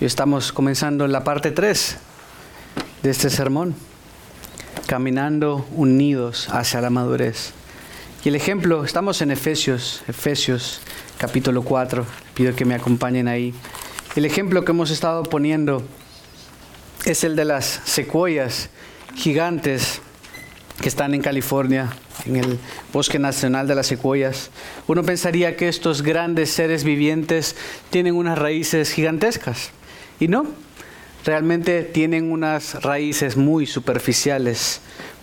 Y estamos comenzando la parte 3 de este sermón, caminando unidos hacia la madurez. Y el ejemplo, estamos en Efesios, Efesios capítulo 4, pido que me acompañen ahí. El ejemplo que hemos estado poniendo es el de las secuoyas gigantes que están en California, en el Bosque Nacional de las Secuoyas. Uno pensaría que estos grandes seres vivientes tienen unas raíces gigantescas, y no, realmente tienen unas raíces muy superficiales.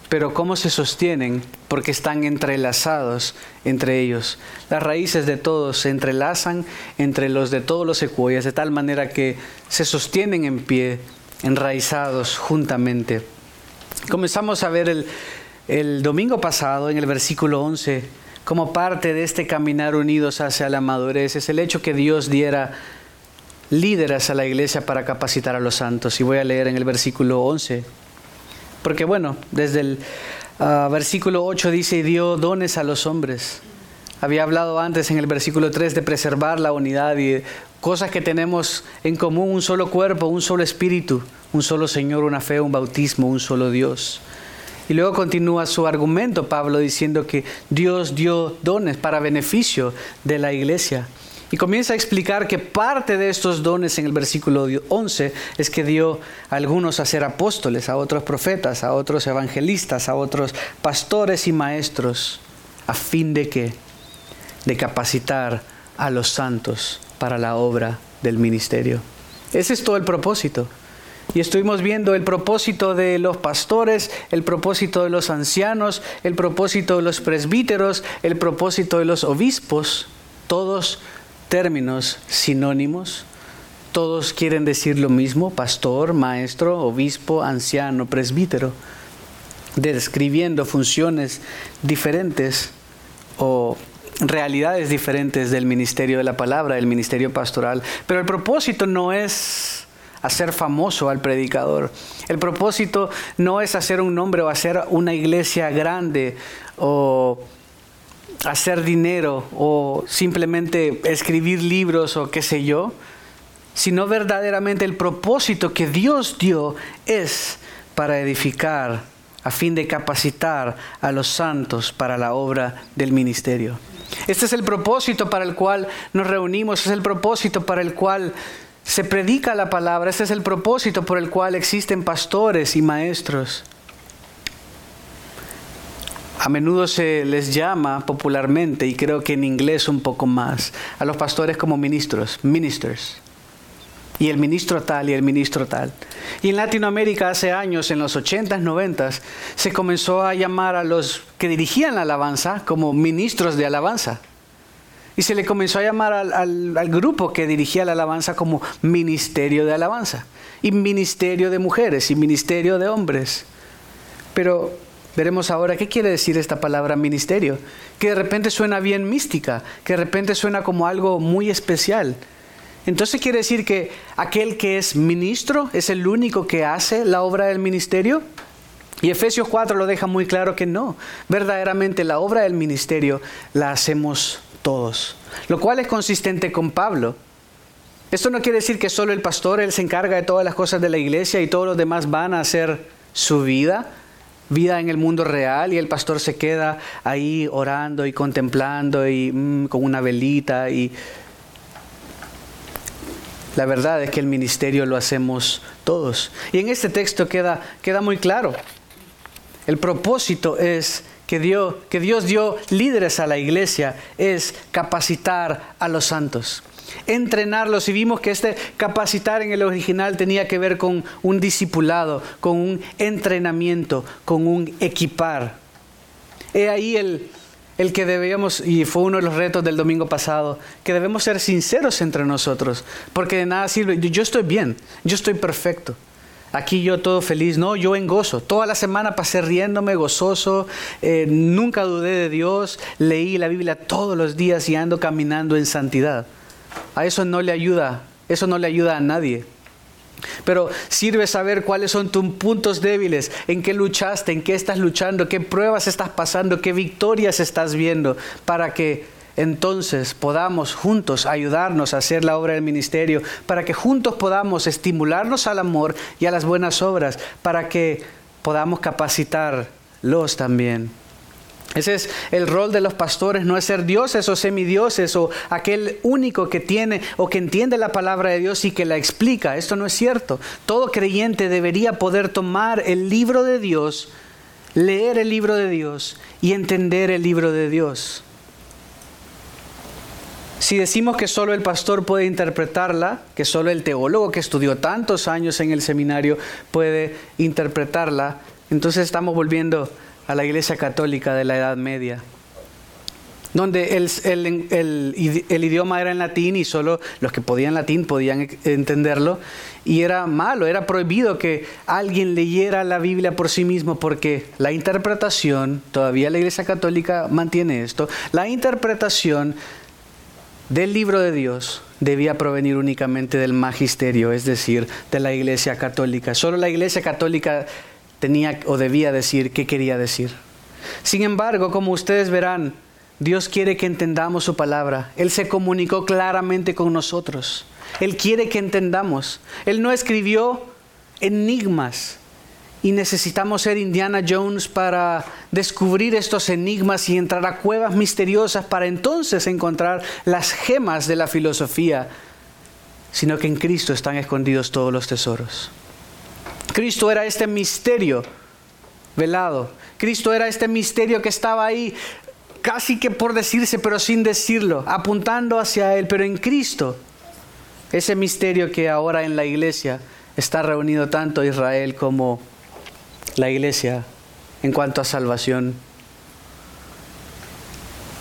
Pero ¿cómo se sostienen? Porque están entrelazados entre ellos. Las raíces de todos se entrelazan entre los de todos los secuoyas de tal manera que se sostienen en pie, enraizados juntamente. Comenzamos a ver el, el domingo pasado en el versículo 11 como parte de este caminar unidos hacia la madurez es el hecho que Dios diera líderes a la iglesia para capacitar a los santos. Y voy a leer en el versículo 11. Porque bueno, desde el ah, versículo 8 dice, y dio dones a los hombres. Había hablado antes en el versículo 3 de preservar la unidad y cosas que tenemos en común, un solo cuerpo, un solo espíritu, un solo Señor, una fe, un bautismo, un solo Dios. Y luego continúa su argumento Pablo diciendo que Dios dio dones para beneficio de la iglesia. Y comienza a explicar que parte de estos dones en el versículo 11 es que dio a algunos a ser apóstoles, a otros profetas, a otros evangelistas, a otros pastores y maestros, a fin de que de capacitar a los santos para la obra del ministerio. Ese es todo el propósito. Y estuvimos viendo el propósito de los pastores, el propósito de los ancianos, el propósito de los presbíteros, el propósito de los obispos, todos términos sinónimos. Todos quieren decir lo mismo, pastor, maestro, obispo, anciano, presbítero, describiendo funciones diferentes o realidades diferentes del ministerio de la palabra, del ministerio pastoral. Pero el propósito no es hacer famoso al predicador. El propósito no es hacer un nombre o hacer una iglesia grande o hacer dinero o simplemente escribir libros o qué sé yo, sino verdaderamente el propósito que Dios dio es para edificar a fin de capacitar a los santos para la obra del ministerio. Este es el propósito para el cual nos reunimos, es el propósito para el cual se predica la palabra, este es el propósito por el cual existen pastores y maestros. A menudo se les llama popularmente, y creo que en inglés un poco más, a los pastores como ministros, ministers. Y el ministro tal y el ministro tal. Y en Latinoamérica hace años, en los 80s, 90s, se comenzó a llamar a los que dirigían la alabanza como ministros de alabanza. Y se le comenzó a llamar al, al, grupo que dirigía la alabanza como ministerio de alabanza. Y ministerio de mujeres y ministerio de hombres. Pero Veremos ahora qué quiere decir esta palabra ministerio, que de repente suena bien mística, que de repente suena como algo muy especial. Entonces quiere decir que aquel que es ministro es el único que hace la obra del ministerio. Y Efesios 4 lo deja muy claro que no. Verdaderamente la obra del ministerio la hacemos todos. Lo cual es consistente con Pablo. Esto no quiere decir que solo el pastor, él se encarga de todas las cosas de la iglesia y todos los demás van a hacer su vida vida en el mundo real y el pastor se queda ahí orando y contemplando y mm, con una velita y la verdad es que el ministerio lo hacemos todos. Y en este texto queda, queda muy claro. El propósito es que Dios, que Dios dio líderes a la iglesia, es capacitar a los santos entrenarlos y vimos que este capacitar en el original tenía que ver con un discipulado, con un entrenamiento, con un equipar. He ahí el, el que debíamos, y fue uno de los retos del domingo pasado, que debemos ser sinceros entre nosotros, porque de nada sirve, yo estoy bien, yo estoy perfecto. Aquí yo todo feliz, no, yo en gozo. Toda la semana pasé riéndome, gozoso, eh, nunca dudé de Dios, leí la Biblia todos los días y ando caminando en santidad. A eso no le ayuda, eso no le ayuda a nadie. Pero sirve saber cuáles son tus puntos débiles, en qué luchaste, en qué estás luchando, qué pruebas estás pasando, qué victorias estás viendo, para que entonces podamos juntos ayudarnos a hacer la obra del ministerio, para que juntos podamos estimularnos al amor y a las buenas obras, para que podamos capacitarlos también. Ese es el rol de los pastores, no es ser dioses o semidioses o aquel único que tiene o que entiende la palabra de Dios y que la explica. Esto no es cierto. Todo creyente debería poder tomar el libro de Dios, leer el libro de Dios y entender el libro de Dios. Si decimos que solo el pastor puede interpretarla, que solo el teólogo que estudió tantos años en el seminario puede interpretarla, entonces estamos volviendo a la Iglesia Católica de la Edad Media, donde el, idioma era en latín y solo los que podían latín podían entenderlo, y era malo, era prohibido que alguien leyera la Biblia por sí mismo, porque la interpretación, todavía la Iglesia Católica mantiene esto, la interpretación del libro de Dios debía provenir únicamente del magisterio, es decir, de la Iglesia Católica. Solo la Iglesia Católica tenía o debía decir qué quería decir. Sin embargo, como ustedes verán, Dios quiere que entendamos su palabra. Él se comunicó claramente con nosotros. Él quiere que entendamos. Él no escribió enigmas. Y necesitamos ser Indiana Jones para descubrir estos enigmas y entrar a cuevas misteriosas para entonces encontrar las gemas de la filosofía, sino que en Cristo están escondidos todos los tesoros. Cristo era este misterio velado. Cristo era este misterio que estaba ahí, casi que por decirse, pero sin decirlo, apuntando hacia Él. Pero en Cristo, ese misterio que ahora en la iglesia está reunido tanto Israel como la iglesia en cuanto a salvación,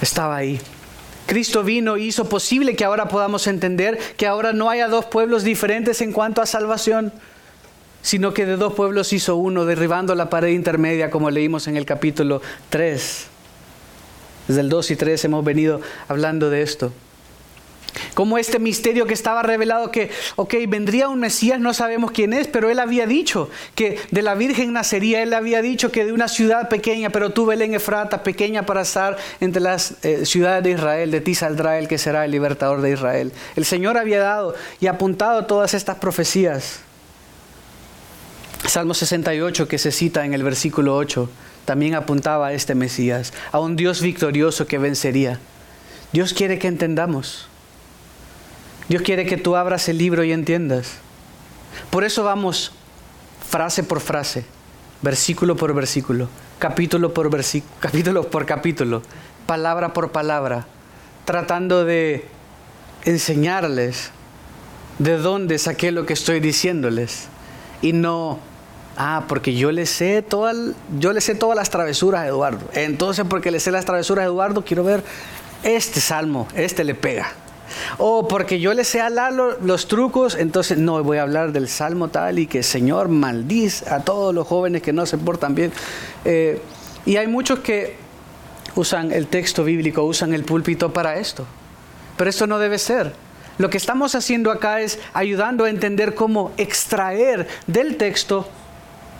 estaba ahí. Cristo vino y hizo posible que ahora podamos entender que ahora no haya dos pueblos diferentes en cuanto a salvación sino que de dos pueblos hizo uno, derribando la pared intermedia, como leímos en el capítulo 3. Desde el 2 y 3 hemos venido hablando de esto. Como este misterio que estaba revelado que, ok, vendría un Mesías, no sabemos quién es, pero él había dicho que de la Virgen nacería, él había dicho que de una ciudad pequeña, pero tú Belén Efrata, pequeña para estar entre las eh, ciudades de Israel, de ti saldrá el que será el libertador de Israel. El Señor había dado y apuntado todas estas profecías. Salmo 68 que se cita en el versículo 8 también apuntaba a este Mesías, a un Dios victorioso que vencería. Dios quiere que entendamos. Dios quiere que tú abras el libro y entiendas. Por eso vamos frase por frase, versículo por versículo, capítulo por versículo, capítulo por capítulo, palabra por palabra, tratando de enseñarles de dónde saqué lo que estoy diciéndoles y no Ah, porque yo le sé toda, yo le sé todas las travesuras a Eduardo. Entonces, porque le sé las travesuras a Eduardo, quiero ver este salmo, este le pega. O porque yo le sé a Lalo los trucos, entonces no voy a hablar del salmo tal y que Señor maldice a todos los jóvenes que no se portan bien. Eh, y hay muchos que usan el texto bíblico, usan el púlpito para esto. Pero esto no debe ser. Lo que estamos haciendo acá es ayudando a entender cómo extraer del texto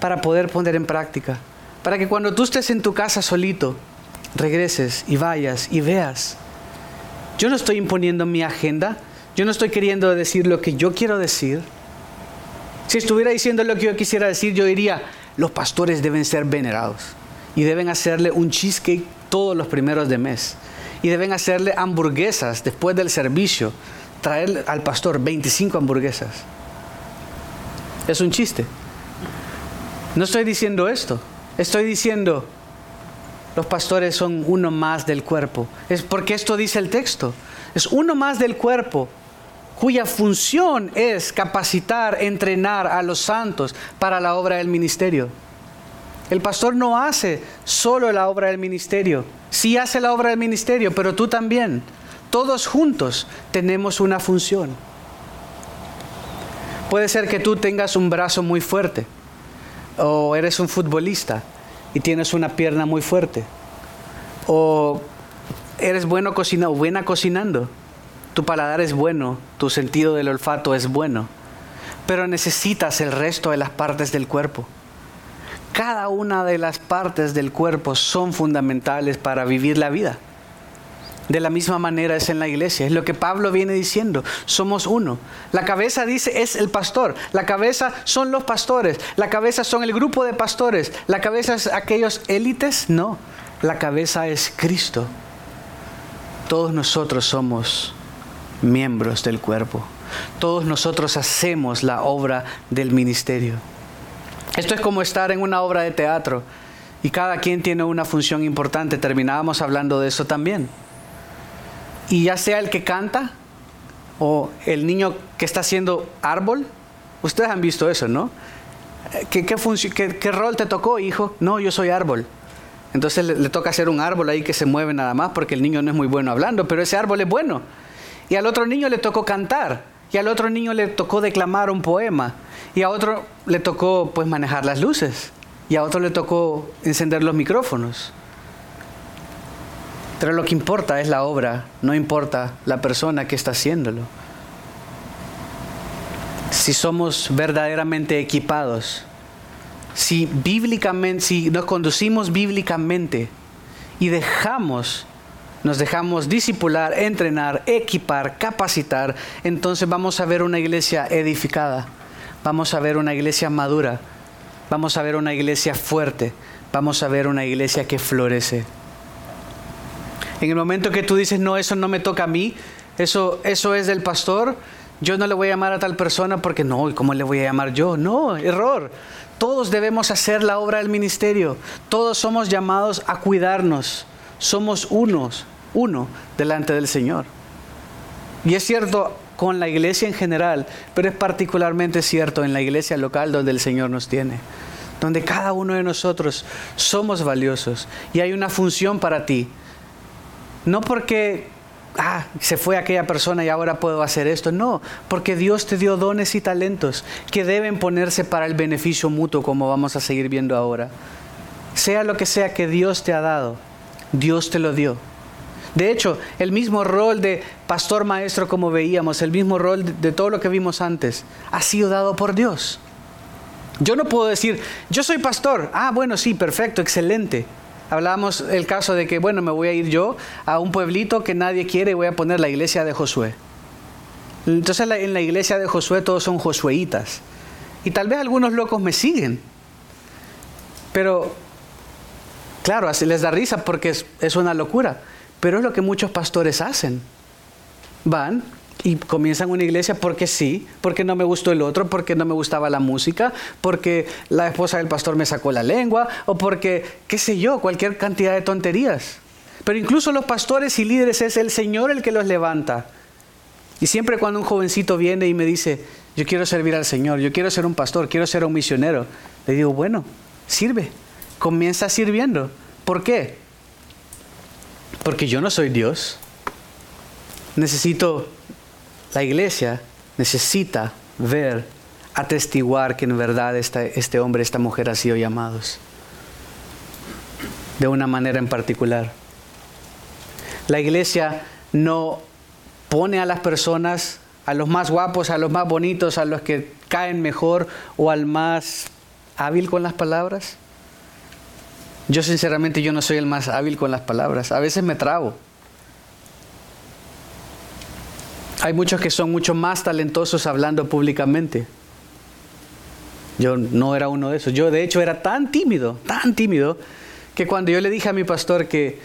para poder poner en práctica. Para que cuando tú estés en tu casa solito, regreses y vayas y veas. Yo no estoy imponiendo mi agenda, yo no estoy queriendo decir lo que yo quiero decir. Si estuviera diciendo lo que yo quisiera decir, yo diría, los pastores deben ser venerados y deben hacerle un cheesecake todos los primeros de mes y deben hacerle hamburguesas después del servicio, traer al pastor 25 hamburguesas. Es un chiste. No estoy diciendo esto, estoy diciendo, los pastores son uno más del cuerpo. Es porque esto dice el texto. Es uno más del cuerpo cuya función es capacitar, entrenar a los santos para la obra del ministerio. El pastor no hace solo la obra del ministerio, sí hace la obra del ministerio, pero tú también. Todos juntos tenemos una función. Puede ser que tú tengas un brazo muy fuerte o eres un futbolista y tienes una pierna muy fuerte, o eres bueno cocinando, buena cocinando, tu paladar es bueno, tu sentido del olfato es bueno, pero necesitas el resto de las partes del cuerpo. Cada una de las partes del cuerpo son fundamentales para vivir la vida. De la misma manera es en la iglesia. Es lo que Pablo viene diciendo. Somos uno. La cabeza dice es el pastor. La cabeza son los pastores. La cabeza son el grupo de pastores. La cabeza es aquellos élites. No. La cabeza es Cristo. Todos nosotros somos miembros del cuerpo. Todos nosotros hacemos la obra del ministerio. Esto es como estar en una obra de teatro y cada quien tiene una función importante. Terminábamos hablando de eso también. Y ya sea el que canta o el niño que está haciendo árbol, ustedes han visto eso, ¿no? ¿Qué, qué, rol te tocó, hijo? No, yo soy árbol. Entonces le, le, toca hacer un árbol ahí que se mueve nada más porque el niño no es muy bueno hablando, pero ese árbol es bueno. Y al otro niño le tocó cantar, y al otro niño le tocó declamar un poema, y a otro le tocó pues manejar las luces, y a otro le tocó encender los micrófonos. Pero lo que importa es la obra, no importa la persona que está haciéndolo. Si somos verdaderamente equipados, si bíblicamente, si nos conducimos bíblicamente y dejamos, nos dejamos disipular, entrenar, equipar, capacitar, entonces vamos a ver una iglesia edificada, vamos a ver una iglesia madura, vamos a ver una iglesia fuerte, vamos a ver una iglesia que florece. En el momento que tú dices, no, eso no me toca a mí, eso, eso es del pastor, yo no le voy a llamar a tal persona porque no, ¿y cómo le voy a llamar yo? No, error. Todos debemos hacer la obra del ministerio. Todos somos llamados a cuidarnos. Somos unos, uno delante del Señor. Y es cierto con la iglesia en general, pero es particularmente cierto en la iglesia local donde el Señor nos tiene donde cada uno de nosotros somos valiosos y hay una función para ti. No porque, ah, se fue aquella persona y ahora puedo hacer esto. No, porque Dios te dio dones y talentos que deben ponerse para el beneficio mutuo, como vamos a seguir viendo ahora. Sea lo que sea que Dios te ha dado, Dios te lo dio. De hecho, el mismo rol de pastor maestro como veíamos, el mismo rol de todo lo que vimos antes, ha sido dado por Dios. Yo no puedo decir, yo soy pastor. Ah, bueno, sí, perfecto, excelente. Hablábamos el caso de que, bueno, me voy a ir yo a un pueblito que nadie quiere y voy a poner la iglesia de Josué. Entonces en la iglesia de Josué todos son josueitas. Y tal vez algunos locos me siguen. Pero, claro, así les da risa porque es, es una locura. Pero es lo que muchos pastores hacen. Van, y comienzan una iglesia porque sí, porque no me gustó el otro, porque no me gustaba la música, porque la esposa del pastor me sacó la lengua, o porque, qué sé yo, cualquier cantidad de tonterías. Pero incluso los pastores y líderes es el Señor el que los levanta. Y siempre cuando un jovencito viene y me dice, yo quiero servir al Señor, yo quiero ser un pastor, quiero ser un misionero, le digo, bueno, sirve, comienza sirviendo. ¿Por qué? Porque yo no soy Dios. Necesito la iglesia necesita ver, atestiguar que en verdad este hombre, esta mujer ha sido llamados. De una manera en particular. La iglesia no pone a las personas, a los más guapos, a los más bonitos, a los que caen mejor o al más hábil con las palabras. Yo sinceramente yo no soy el más hábil con las palabras. A veces me trago. Hay muchos que son mucho más talentosos hablando públicamente. Yo no era uno de esos. Yo de hecho era tan tímido, tan tímido, que cuando yo le dije a mi pastor que,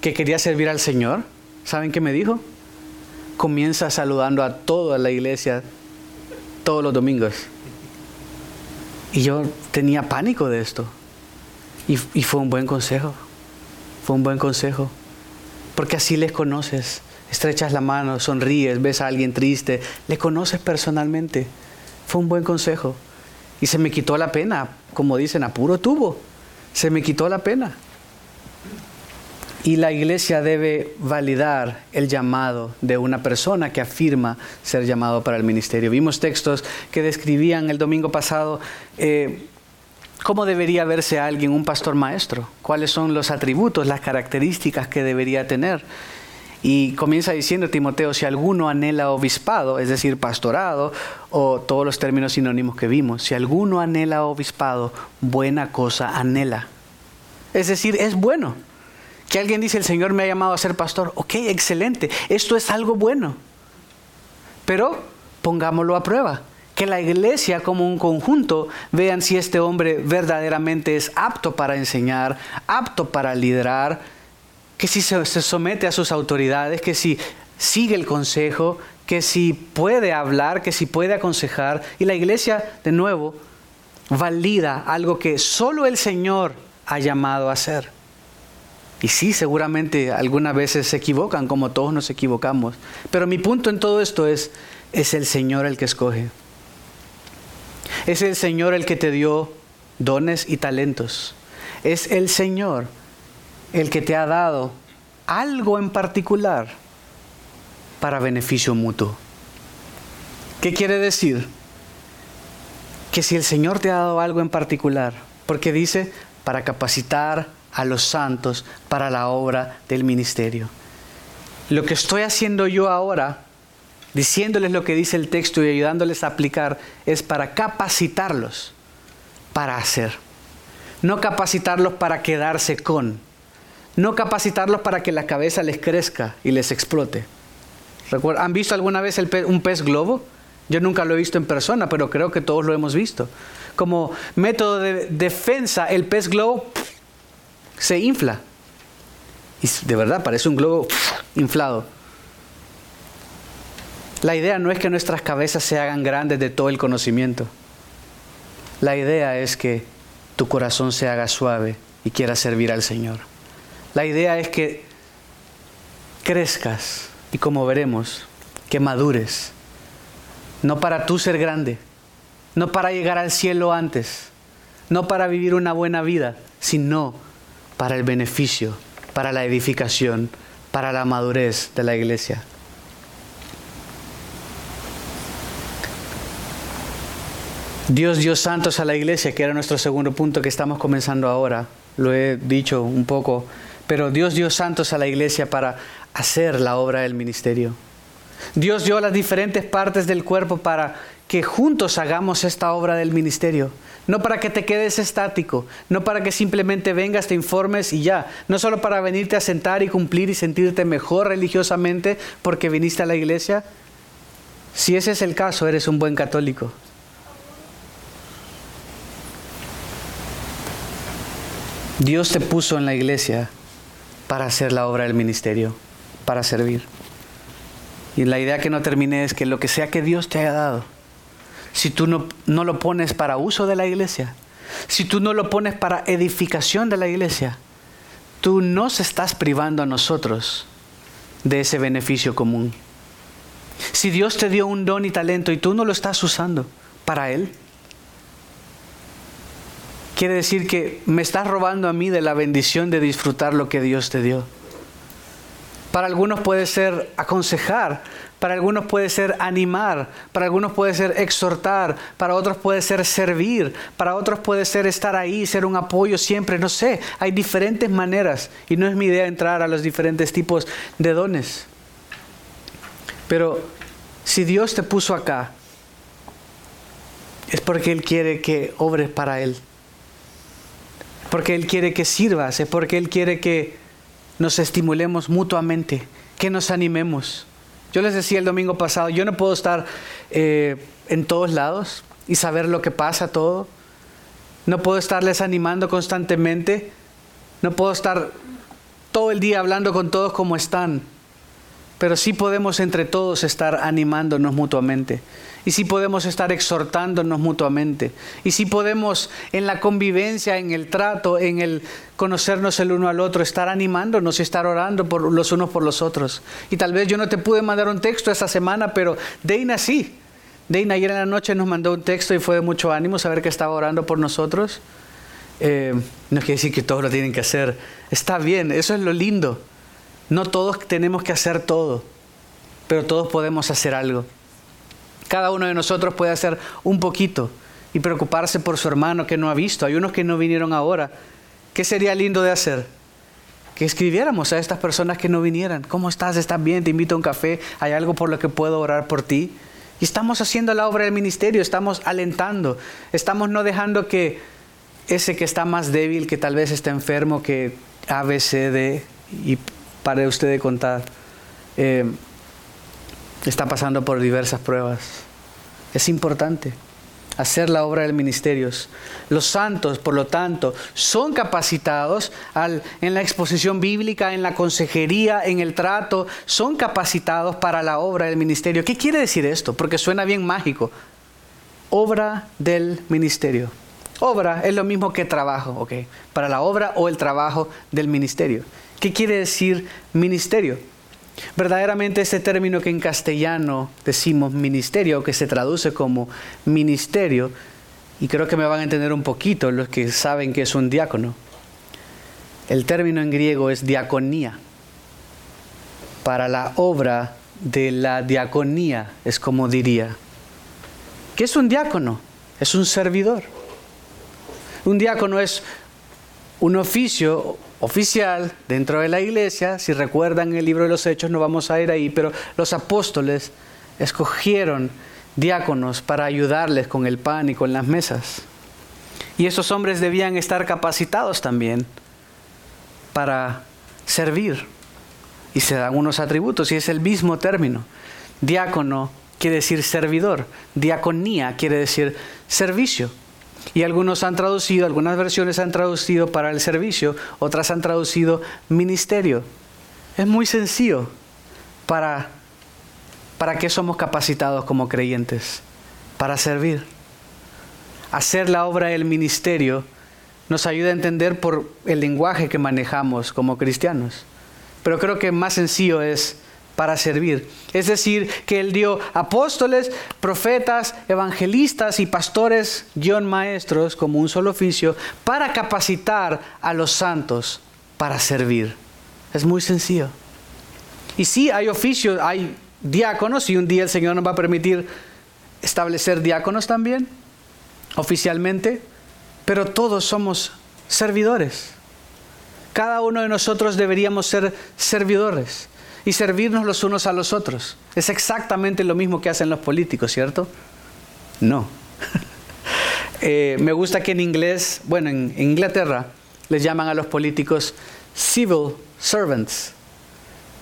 que quería servir al Señor, ¿saben qué me dijo? Comienza saludando a toda la iglesia todos los domingos. Y yo tenía pánico de esto. Y, y fue un buen consejo. Fue un buen consejo. Porque así les conoces estrechas la mano, sonríes, ves a alguien triste, le conoces personalmente. Fue un buen consejo. Y se me quitó la pena, como dicen, a puro tubo. Se me quitó la pena. Y la iglesia debe validar el llamado de una persona que afirma ser llamado para el ministerio. Vimos textos que describían el domingo pasado eh, cómo debería verse alguien, un pastor maestro, cuáles son los atributos, las características que debería tener. Y comienza diciendo Timoteo, si alguno anhela obispado, es decir, pastorado, o todos los términos sinónimos que vimos, si alguno anhela obispado, buena cosa anhela. Es decir, es bueno. Que alguien dice, el Señor me ha llamado a ser pastor. Ok, excelente. Esto es algo bueno. Pero pongámoslo a prueba. Que la iglesia como un conjunto vean si este hombre verdaderamente es apto para enseñar, apto para liderar, que si se, somete a sus autoridades, que si sigue el consejo, que si puede hablar, que si puede aconsejar. Y la iglesia, de nuevo, valida algo que solo el Señor ha llamado a hacer. Y sí, seguramente algunas veces se equivocan, como todos nos equivocamos. Pero mi punto en todo esto es, es el Señor el que escoge. Es el Señor el que te dio dones y talentos. Es el Señor el que te ha dado algo en particular para beneficio mutuo. ¿Qué quiere decir? Que si el Señor te ha dado algo en particular, porque dice, para capacitar a los santos para la obra del ministerio. Lo que estoy haciendo yo ahora, diciéndoles lo que dice el texto y ayudándoles a aplicar, es para capacitarlos para hacer. No capacitarlos para quedarse con. No capacitarlos para que la cabeza les crezca y les explote. ¿Han visto alguna vez un pez globo? Yo nunca lo he visto en persona, pero creo que todos lo hemos visto. Como método de defensa, el pez globo se infla. Y de verdad parece un globo inflado. La idea no es que nuestras cabezas se hagan grandes de todo el conocimiento. La idea es que tu corazón se haga suave y quieras servir al Señor. La idea es que crezcas y como veremos, que madures. No para tú ser grande, no para llegar al cielo antes, no para vivir una buena vida, sino para el beneficio, para la edificación, para la madurez de la iglesia. Dios dio santos a la iglesia, que era nuestro segundo punto que estamos comenzando ahora. Lo he dicho un poco, pero Dios dio santos a la iglesia para hacer la obra del ministerio. Dios dio las diferentes partes del cuerpo para que juntos hagamos esta obra del ministerio. No para que te quedes estático, no para que simplemente vengas, te informes y ya. No solo para venirte a sentar y cumplir y sentirte mejor religiosamente porque viniste a la iglesia. Si ese es el caso, eres un buen católico. Dios te puso en la iglesia para hacer la obra del ministerio, para servir. Y la idea que no termine es que lo que sea que Dios te haya dado, si tú no, no lo pones para uso de la iglesia, si tú no lo pones para edificación de la iglesia, tú nos estás privando a nosotros de ese beneficio común. Si Dios te dio un don y talento y tú no lo estás usando para Él, quiere decir que me estás robando a mí de la bendición de disfrutar lo que Dios te dio. Para algunos puede ser aconsejar, para algunos puede ser animar, para algunos puede ser exhortar, para otros puede ser servir, para otros puede ser estar ahí, ser un apoyo siempre, no sé, hay diferentes maneras y no es mi idea entrar a los diferentes tipos de dones. Pero si Dios te puso acá, es porque Él quiere que obres para Él. Porque Él quiere que sirvas, es porque Él quiere que nos estimulemos mutuamente, que nos animemos. Yo les decía el domingo pasado, yo no puedo estar eh, en todos lados y saber lo que pasa todo. No puedo estarles animando constantemente. No puedo estar todo el día hablando con todos como están. Pero sí podemos entre todos estar animándonos mutuamente. Y sí podemos estar exhortándonos mutuamente. Y sí podemos en la convivencia, en el trato, en el conocernos el uno al otro, estar animándonos y estar orando por los unos por los otros. Y tal vez yo no te pude mandar un texto esta semana, pero Deina sí. Deina ayer en la noche nos mandó un texto y fue de mucho ánimo saber que estaba orando por nosotros. Eh, no quiere decir que todos lo tienen que hacer. Está bien, eso es lo lindo. No todos tenemos que hacer todo, pero todos podemos hacer algo. Cada uno de nosotros puede hacer un poquito y preocuparse por su hermano que no ha visto. Hay unos que no vinieron ahora. ¿Qué sería lindo de hacer? Que escribiéramos a estas personas que no vinieran. ¿Cómo estás? ¿Estás bien? Te invito a un café. ¿Hay algo por lo que puedo orar por ti? Y estamos haciendo la obra del ministerio, estamos alentando, estamos no dejando que ese que está más débil, que tal vez está enfermo, que A, B, C, D, y pare usted de contar, eh, está pasando por diversas pruebas. Es importante hacer la obra del ministerio. Los santos, por lo tanto, son capacitados en la exposición bíblica, en la consejería, en el trato, son capacitados para la obra del ministerio. ¿Qué quiere decir esto? Porque suena bien mágico. Obra del ministerio. Obra es lo mismo que trabajo, ¿ok? Para la obra o el trabajo del ministerio. ¿Qué quiere decir ministerio? Verdaderamente ese término que en castellano decimos ministerio, que se traduce como ministerio, y creo que me van a entender un poquito los que saben que es un diácono. El término en griego es diaconía. Para la obra de la diaconía es como diría. ¿Qué es un diácono? Es un servidor. Un diácono es un oficio oficial dentro de la iglesia. Si recuerdan el libro de los Hechos, no vamos a ir ahí, pero los apóstoles escogieron diáconos para ayudarles con el pan y con las mesas. Y esos hombres debían estar capacitados también para servir. Y se dan unos atributos, y es el mismo término. Diácono quiere decir servidor, diaconía quiere decir servicio. Y algunos han traducido, algunas versiones han traducido para el servicio, otras han traducido ministerio. Es muy sencillo para, para qué somos capacitados como creyentes, para servir. Hacer la obra del ministerio nos ayuda a entender por el lenguaje que manejamos como cristianos. Pero creo que más sencillo es para servir. Es decir, que Él dio apóstoles, profetas, evangelistas y pastores, guion maestros, como un solo oficio, para capacitar a los santos para servir. Es muy sencillo. Y sí, hay oficios, hay diáconos, y un día el Señor nos va a permitir establecer diáconos también, oficialmente, pero todos somos servidores. Cada uno de nosotros deberíamos ser servidores y servirnos los unos a los otros. Es exactamente lo mismo que hacen los políticos, ¿cierto? No. Eh, me gusta que en inglés, bueno, en, Inglaterra les llaman a los políticos civil servants,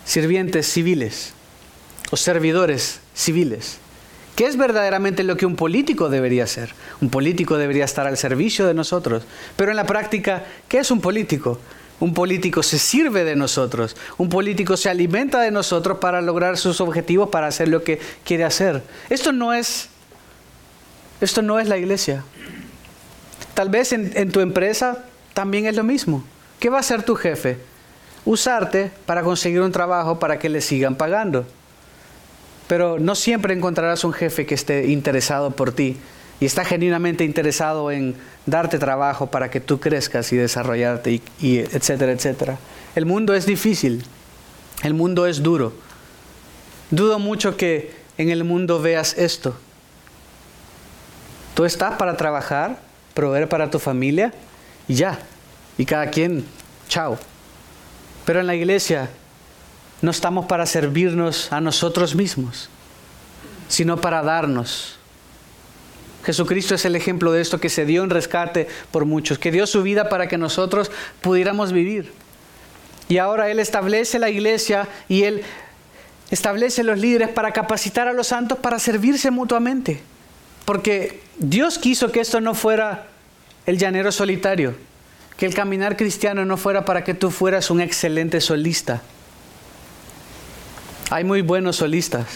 sirvientes civiles o servidores civiles. ¿Qué es verdaderamente lo que un político debería hacer? Un político debería estar al servicio de nosotros. Pero en la práctica, ¿qué es un político? Un político se sirve de nosotros. Un político se alimenta de nosotros para lograr sus objetivos, para hacer lo que quiere hacer. Esto no es, esto no es la iglesia. Tal vez en, en tu empresa también es lo mismo. ¿Qué va a hacer tu jefe? Usarte para conseguir un trabajo para que le sigan pagando. Pero no siempre encontrarás un jefe que esté interesado por ti y está genuinamente interesado en darte trabajo para que tú crezcas y desarrollarte, y, etcétera, etcétera. El mundo es difícil, el mundo es duro. Dudo mucho que en el mundo veas esto. Tú estás para trabajar, proveer para tu familia y ya. Y cada quien, chao. Pero en la iglesia no estamos para servirnos a nosotros mismos, sino para darnos Jesucristo es el ejemplo de esto que se dio en rescate por muchos, que dio su vida para que nosotros pudiéramos vivir. Y ahora Él establece la iglesia y Él establece los líderes para capacitar a los santos para servirse mutuamente. Porque Dios quiso que esto no fuera el llanero solitario, que el caminar cristiano no fuera para que tú fueras un excelente solista. Hay muy buenos solistas.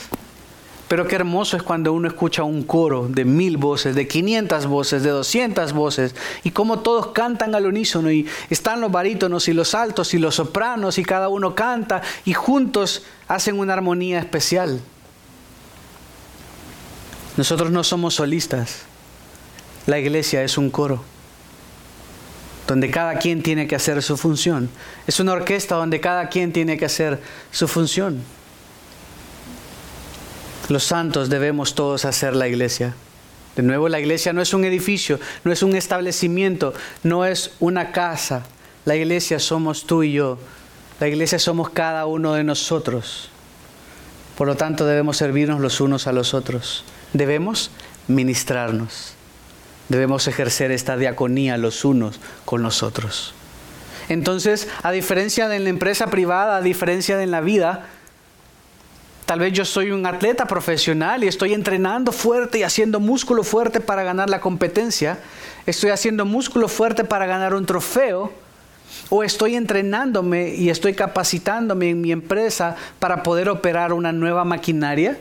Pero qué hermoso es cuando uno escucha un coro de mil voces, de 500 voces, de 200 voces, y cómo todos cantan al unísono, y están los barítonos y los altos y los sopranos, y cada uno canta, y juntos hacen una armonía especial. Nosotros no somos solistas, la iglesia es un coro, donde cada quien tiene que hacer su función. Es una orquesta donde cada quien tiene que hacer su función. Los santos debemos todos hacer la iglesia. De nuevo, la iglesia no es un edificio, no es un establecimiento, no es una casa. La iglesia somos tú y yo. La iglesia somos cada uno de nosotros. Por lo tanto, debemos servirnos los unos a los otros. Debemos ministrarnos. Debemos ejercer esta diaconía los unos con los otros. Entonces, a diferencia de la empresa privada, a diferencia de la vida, tal vez yo soy un atleta profesional y estoy entrenando fuerte y haciendo músculo fuerte para ganar la competencia, estoy haciendo músculo fuerte para ganar un trofeo, o estoy entrenándome y estoy capacitándome en mi empresa para poder operar una nueva maquinaria.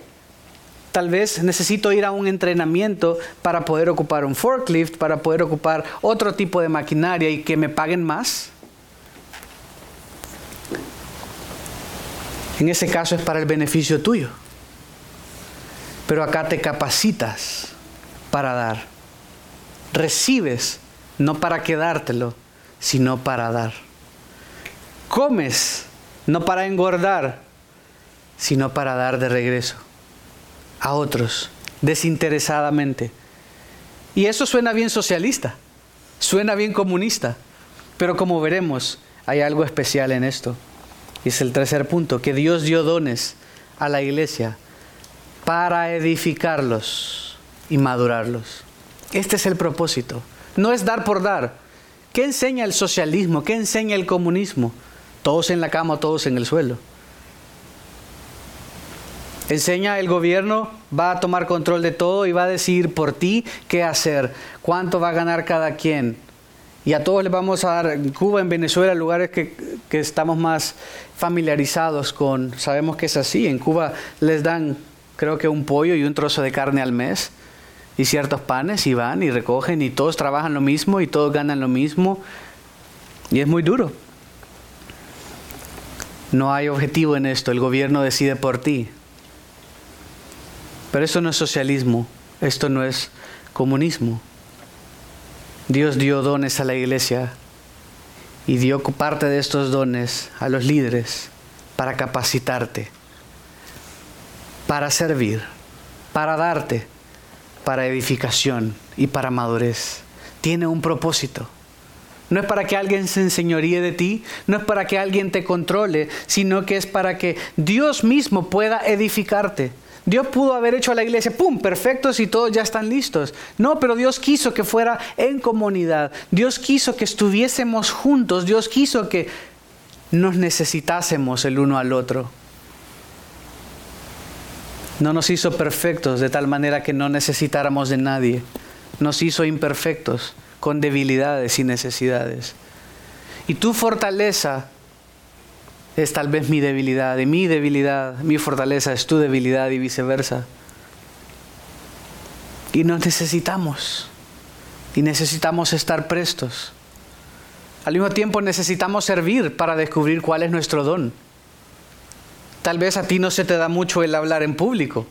Tal vez necesito ir a un entrenamiento para poder ocupar un forklift, para poder ocupar otro tipo de maquinaria y que me paguen más. En ese caso es para el beneficio tuyo. Pero acá te capacitas para dar. Recibes, no para quedártelo, sino para dar. Comes, no para engordar, sino para dar de regreso a otros, desinteresadamente. Y eso suena bien socialista, suena bien comunista, pero como veremos, hay algo especial en esto. Y es el tercer punto, que Dios dio dones a la iglesia para edificarlos y madurarlos. Este es el propósito. No es dar por dar, ¿Qué enseña el socialismo? ¿Qué enseña el comunismo? Todos en la cama, todos en el suelo. Enseña el gobierno va a tomar control de todo y va a decir por ti qué hacer, cuánto va a ganar cada quien. Y a todos les vamos a dar, en Cuba, en Venezuela, lugares que, que estamos más familiarizados con, sabemos que es así. En Cuba les dan, creo que un pollo y un trozo de carne al mes y ciertos panes y van y recogen y todos trabajan lo mismo y todos ganan lo mismo y es muy duro. No hay objetivo en esto, el gobierno decide por ti. Pero eso no es socialismo, esto no es comunismo. Dios dio dones a la iglesia y dio parte de estos dones a los líderes para capacitarte, para servir, para darte para edificación y para madurez. Tiene un propósito. No es para que alguien se enseñoríe de ti, no es para que alguien te controle, sino que es para que Dios mismo pueda edificarte. Dios pudo haber hecho a la iglesia, ¡pum!, perfectos y todos ya están listos. No, pero Dios quiso que fuera en comunidad. Dios quiso que estuviésemos juntos. Dios quiso que nos necesitásemos el uno al otro. No nos hizo perfectos de tal manera que no necesitáramos de nadie. Nos hizo imperfectos, con debilidades y necesidades. Y tu fortaleza es tal vez mi debilidad, y mi debilidad, mi fortaleza es tu debilidad y viceversa. Y nos necesitamos. Y necesitamos estar prestos. Al mismo tiempo necesitamos servir para descubrir cuál es nuestro don. Tal vez a ti no se te da mucho el hablar en público.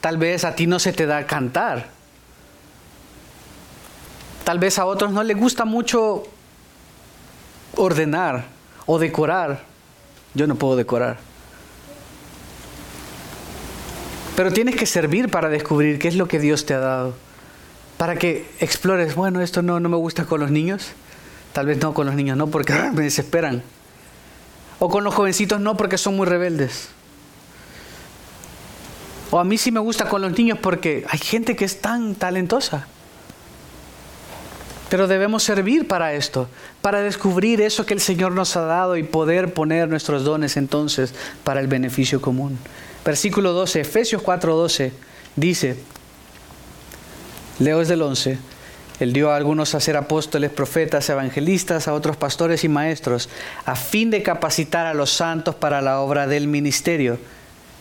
Tal vez a ti no se te da cantar. Tal vez a otros no les gusta mucho ordenar o decorar. Yo no puedo decorar. Pero tienes que servir para descubrir qué es lo que Dios te ha dado. Para que explores, bueno, esto no, no me gusta con los niños. Tal vez no con los niños, no, porque me desesperan. O con los jovencitos no porque son muy rebeldes. O a mí sí me gusta con los niños porque hay gente que es tan talentosa. Pero debemos servir para esto, para descubrir eso que el Señor nos ha dado y poder poner nuestros dones entonces para el beneficio común. Versículo 12, Efesios 4:12 dice, leo desde el 11, él dio a algunos a ser apóstoles, profetas, evangelistas, a otros pastores y maestros, a fin de capacitar a los santos para la obra del ministerio.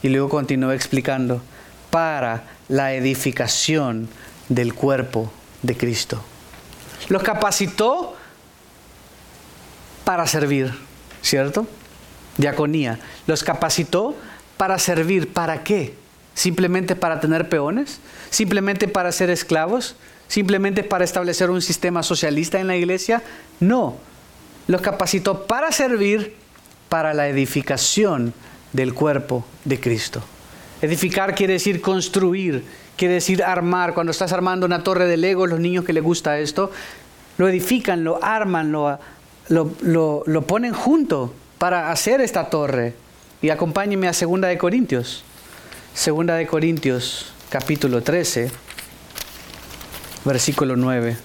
Y luego continúa explicando, para la edificación del cuerpo de Cristo. Los capacitó para servir, ¿cierto? Diaconía. Los capacitó para servir. ¿Para qué? ¿Simplemente para tener peones? ¿Simplemente para ser esclavos? simplemente para establecer un sistema socialista en la iglesia. No, los capacitó para servir para la edificación del cuerpo de Cristo. Edificar quiere decir construir, quiere decir armar. Cuando estás armando una torre de Lego, los niños que les gusta esto, lo edifican, lo arman, lo, lo, lo ponen junto para hacer esta torre. Y acompáñenme a Segunda de Corintios. Segunda de Corintios, capítulo 13 versículo 9.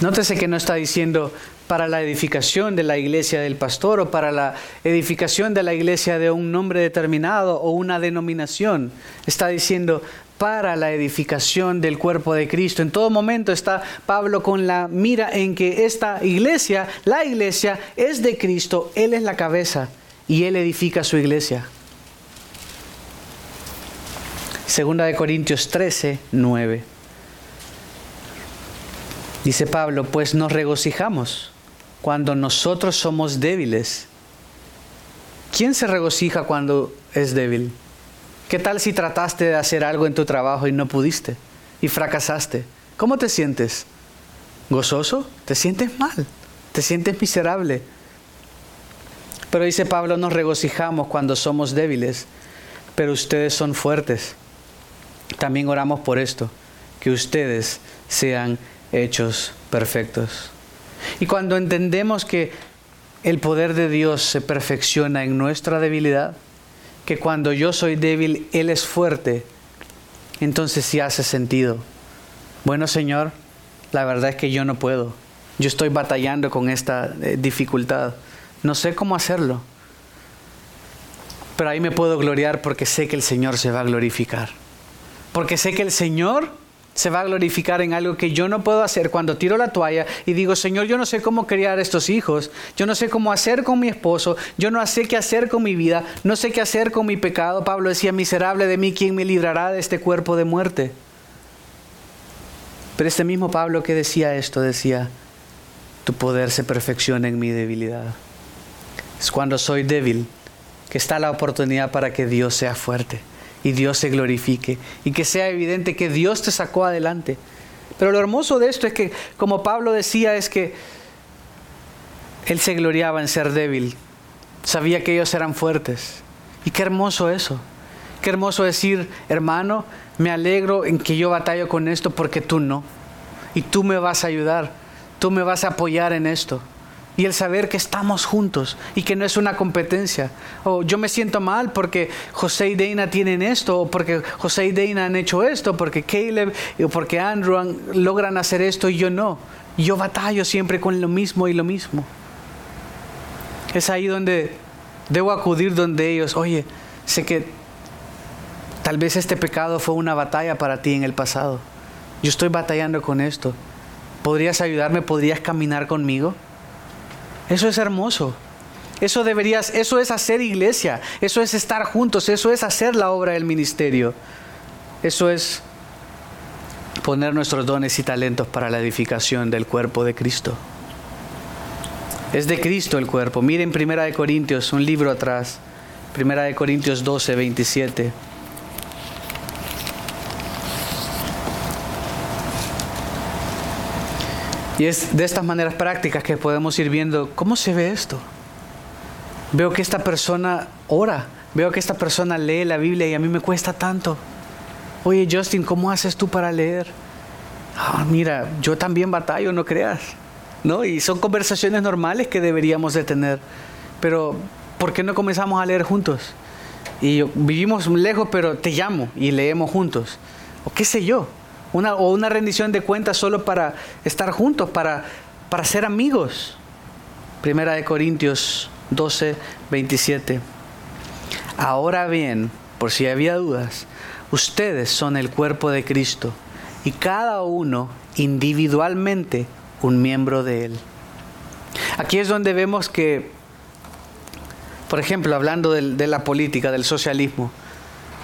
Nótese que no está diciendo para la edificación de la iglesia del pastor o para la edificación de la iglesia de un nombre determinado o una denominación. Está diciendo para la edificación del cuerpo de Cristo. En todo momento está Pablo con la mira en que esta iglesia, la iglesia, es de Cristo, Él es la cabeza y Él edifica su iglesia. Segunda de Corintios 13, 9. Dice Pablo, pues nos regocijamos cuando nosotros somos débiles. ¿Quién se regocija cuando es débil? ¿Qué tal si trataste de hacer algo en tu trabajo y no pudiste y fracasaste? ¿Cómo te sientes? ¿Gozoso? ¿Te sientes mal? ¿Te sientes miserable? Pero dice Pablo, nos regocijamos cuando somos débiles, pero ustedes son fuertes. También oramos por esto, que ustedes sean hechos perfectos. Y cuando entendemos que el poder de Dios se perfecciona en nuestra debilidad, que cuando yo soy débil, Él es fuerte, entonces sí hace sentido. Bueno, Señor, la verdad es que yo no puedo. Yo estoy batallando con esta eh, dificultad. No sé cómo hacerlo. Pero ahí me puedo gloriar porque sé que el Señor se va a glorificar. Porque sé que el Señor se va a glorificar en algo que yo no puedo hacer cuando tiro la toalla y digo, Señor, yo no sé cómo criar estos hijos, yo no sé cómo hacer con mi esposo, yo no sé qué hacer con mi vida, no sé qué hacer con mi pecado. Pablo decía, miserable de mí, ¿quién me librará de este cuerpo de muerte? Pero este mismo Pablo que decía esto, decía, tu poder se perfecciona en mi debilidad. Es cuando soy débil que está la oportunidad para que Dios sea fuerte y Dios se glorifique y que sea evidente que Dios te sacó adelante. Pero lo hermoso de esto es que, como Pablo decía, es que él se gloriaba en ser débil, sabía que ellos eran fuertes. Y qué hermoso eso. Qué hermoso decir, hermano, me alegro en que yo batallo con esto porque tú no. Y tú me vas a ayudar, tú me vas a apoyar en esto y el saber que estamos juntos y que no es una competencia. O yo me siento mal porque José y Dana tienen esto, o porque José y Dana han hecho esto, porque Caleb o porque Andrew logran hacer esto y yo no. Yo batallo siempre con lo mismo y lo mismo. Es ahí donde debo acudir donde ellos, oye, sé que tal vez este pecado fue una batalla para ti en el pasado. Yo estoy batallando con esto. ¿Podrías ayudarme? ¿Podrías caminar conmigo? Eso es hermoso. Eso deberías, eso es hacer iglesia, eso es estar juntos, eso es hacer la obra del ministerio. Eso es poner nuestros dones y talentos para la edificación del cuerpo de Cristo. Es de Cristo el cuerpo. Miren Primera de Corintios, un libro atrás. Primera de Corintios 12, 27. Y es de estas maneras prácticas que podemos ir viendo cómo se ve esto. Veo que esta persona ora, veo que esta persona lee la Biblia y a mí me cuesta tanto. Oye Justin, ¿cómo haces tú para leer? Ah, mira, yo también batallo, no creas. ¿No? Y son conversaciones normales que deberíamos de tener. Pero, ¿por qué no comenzamos a leer juntos? Y vivimos lejos, pero te llamo y leemos juntos. O qué sé yo una, o una rendición de cuentas solo para estar juntos, para, para ser amigos. Primera de Corintios 12, 27. Ahora bien, por si había dudas, ustedes son el cuerpo de Cristo y cada uno individualmente un miembro de él. Aquí es donde vemos que, por ejemplo, hablando de la política, del socialismo,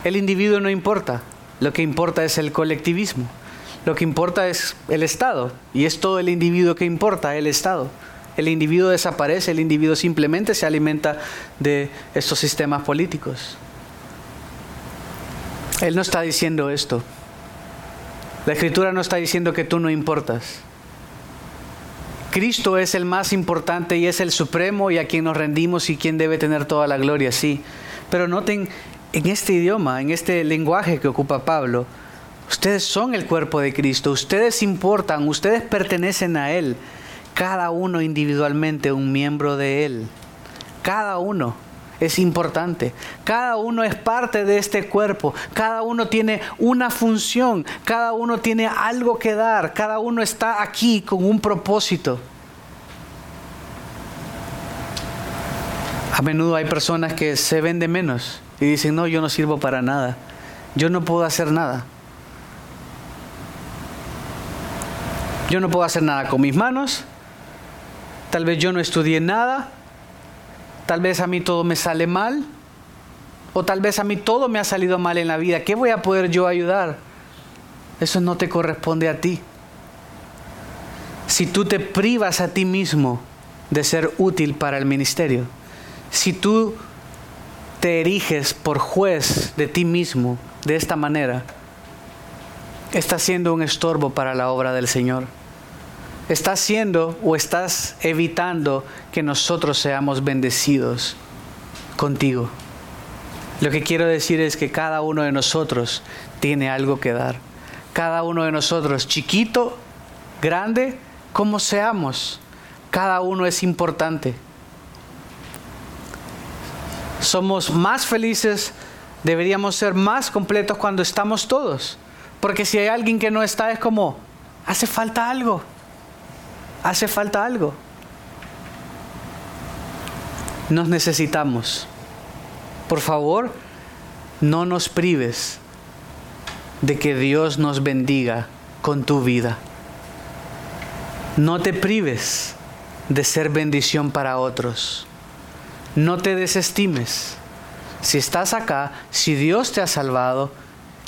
el individuo no importa, lo que importa es el colectivismo. Lo que importa es el Estado y es todo el individuo que importa, el Estado. El individuo desaparece, el individuo simplemente se alimenta de estos sistemas políticos. Él no está diciendo esto. La escritura no está diciendo que tú no importas. Cristo es el más importante y es el supremo y a quien nos rendimos y quien debe tener toda la gloria, sí. Pero noten en este idioma, en este lenguaje que ocupa Pablo, Ustedes son el cuerpo de Cristo, ustedes importan, ustedes pertenecen a Él, cada uno individualmente un miembro de Él, cada uno. es importante. Cada uno es parte de este cuerpo. Cada uno tiene una función. Cada uno tiene algo que dar. Cada uno está aquí con un propósito. A menudo hay personas que se ven de menos y dicen, no, yo no sirvo para nada. Yo no puedo hacer nada. Yo no puedo hacer nada con mis manos. Tal vez yo no estudié nada. Tal vez a mí todo me sale mal. O tal vez a mí todo me ha salido mal en la vida. ¿Qué voy a poder yo ayudar? Eso no te corresponde a ti. Si tú te privas a ti mismo de ser útil para el ministerio, si tú te eriges por juez de ti mismo de esta manera, estás siendo un estorbo para la obra del Señor. Estás siendo o estás evitando que nosotros seamos bendecidos contigo. Lo que quiero decir es que cada uno de nosotros tiene algo que dar. Cada uno de nosotros, chiquito, grande, como seamos, cada uno es importante somos más felices, deberíamos ser más completos cuando estamos todos. Porque si hay alguien que no está, es como, hace falta algo, hace falta algo. Nos necesitamos. Por favor, no nos prives de que Dios nos bendiga con tu vida. No te prives de ser bendición para otros. No te desestimes. Si estás acá, si Dios te ha salvado,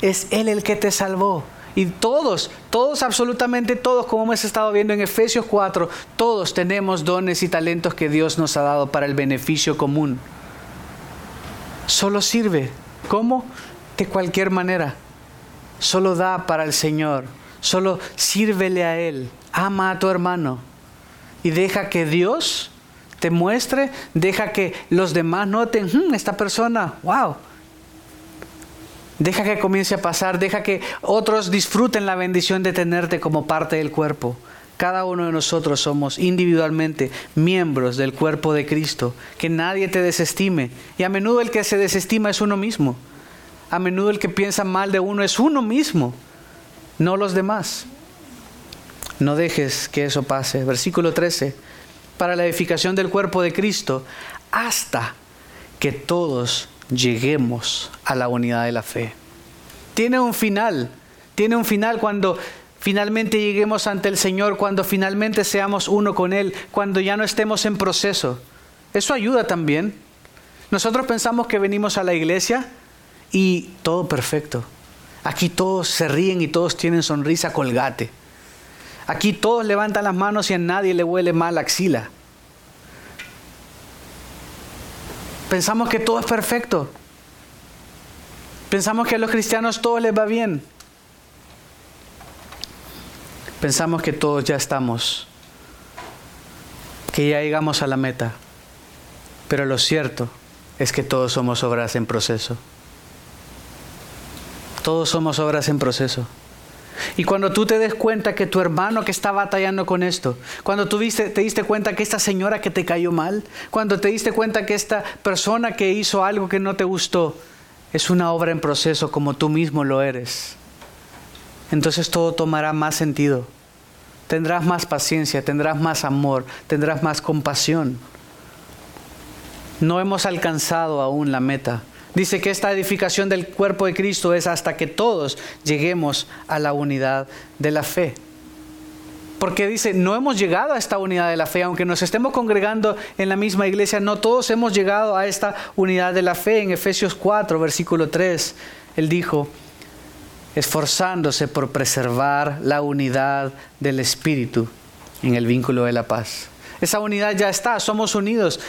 es Él el que te salvó. Y todos, todos, absolutamente todos, como hemos estado viendo en Efesios 4, todos tenemos dones y talentos que Dios nos ha dado para el beneficio común. Solo sirve. ¿Cómo? De cualquier manera. Solo da para el Señor. Solo sírvele a Él. Ama a tu hermano. Y deja que Dios te muestre, deja que los demás noten, hmm, esta persona, wow. Deja que comience a pasar, deja que otros disfruten la bendición de tenerte como parte del cuerpo. Cada uno de nosotros somos individualmente miembros del cuerpo de Cristo. Que nadie te desestime. Y a menudo el que se desestima es uno mismo. A menudo el que piensa mal de uno es uno mismo, no los demás. No dejes que eso pase. Versículo 13 para la edificación del cuerpo de Cristo hasta que todos lleguemos a la unidad de la fe. Tiene un final, tiene un final cuando finalmente lleguemos ante el Señor, cuando finalmente seamos uno con Él, cuando ya no estemos en proceso. Eso ayuda también. Nosotros pensamos que venimos a la iglesia y todo perfecto. Aquí todos se ríen y todos tienen sonrisa colgate. Aquí todos levantan las manos y a nadie le huele mal la axila. Pensamos que todo es perfecto. Pensamos que a los cristianos todo les va bien. Pensamos que todos ya estamos, que ya llegamos a la meta. Pero lo cierto es que todos somos obras en proceso. Todos somos obras en proceso. Y cuando tú te des cuenta que tu hermano que está batallando con esto, cuando tú te diste cuenta que esta señora que te cayó mal, cuando te diste cuenta que esta persona que hizo algo que no te gustó, es una obra en proceso como tú mismo lo eres, entonces todo tomará más sentido. Tendrás más paciencia, tendrás más amor, tendrás más compasión. No hemos alcanzado aún la meta Dice que esta edificación del cuerpo de Cristo es hasta que todos lleguemos a la unidad de la fe. Porque dice, no hemos llegado a esta unidad de la fe, aunque nos estemos congregando en la misma iglesia, no todos hemos llegado a esta unidad de la fe. En Efesios 4, versículo 3, él dijo, esforzándose por preservar la unidad del Espíritu en el vínculo de la paz. Esa unidad ya está, somos unidos.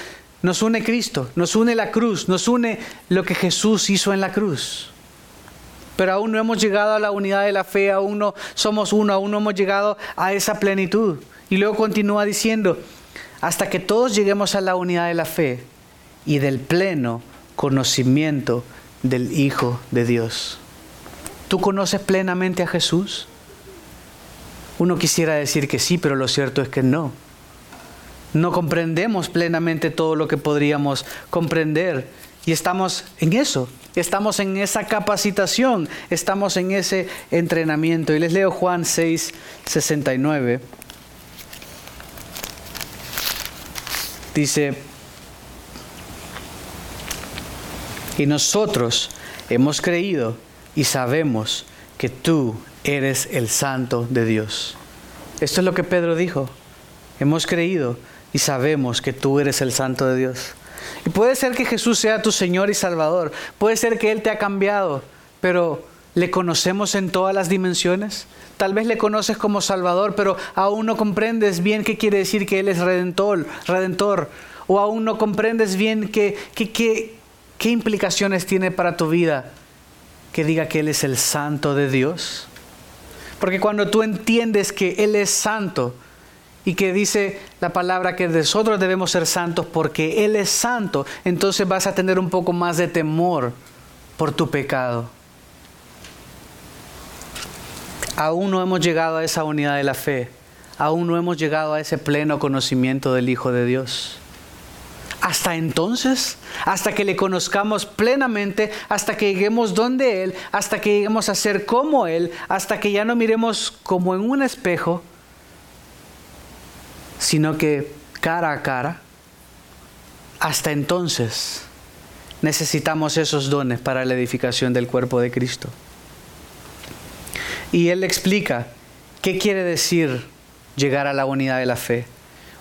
Nos une Cristo, nos une la cruz, nos une lo que Jesús hizo en la cruz. Pero aún no hemos llegado a la unidad de la fe, aún no somos uno, aún no hemos llegado a esa plenitud. Y luego continúa diciendo, hasta que todos lleguemos a la unidad de la fe y del pleno conocimiento del Hijo de Dios. ¿Tú conoces plenamente a Jesús? Uno quisiera decir que sí, pero lo cierto es que no. No comprendemos plenamente todo lo que podríamos comprender. Y estamos en eso, estamos en esa capacitación, estamos en ese entrenamiento. Y les leo Juan 6, 69. Dice, y nosotros hemos creído y sabemos que tú eres el santo de Dios. Esto es lo que Pedro dijo. Hemos creído y sabemos que tú eres el santo de Dios. Y puede ser que Jesús sea tu Señor y Salvador. Puede ser que Él te ha cambiado, pero ¿le conocemos en todas las dimensiones? Tal vez le conoces como Salvador, pero aún no comprendes bien qué quiere decir que Él es redentor, redentor. O aún no comprendes bien qué, qué, qué, qué implicaciones tiene para tu vida que diga que Él es el santo de Dios. Porque cuando tú entiendes que Él es santo y que dice la palabra que nosotros debemos ser santos porque Él es santo, entonces vas a tener un poco más de temor por tu pecado. Aún no hemos llegado a esa unidad de la fe, aún no hemos llegado a ese pleno conocimiento del Hijo de Dios. Hasta entonces, hasta que le conozcamos plenamente, hasta que lleguemos donde Él, hasta que lleguemos a ser como Él, hasta que ya no miremos como en un espejo, sino que cara a cara, hasta entonces necesitamos esos dones para la edificación del cuerpo de Cristo. Y Él explica qué quiere decir llegar a la unidad de la fe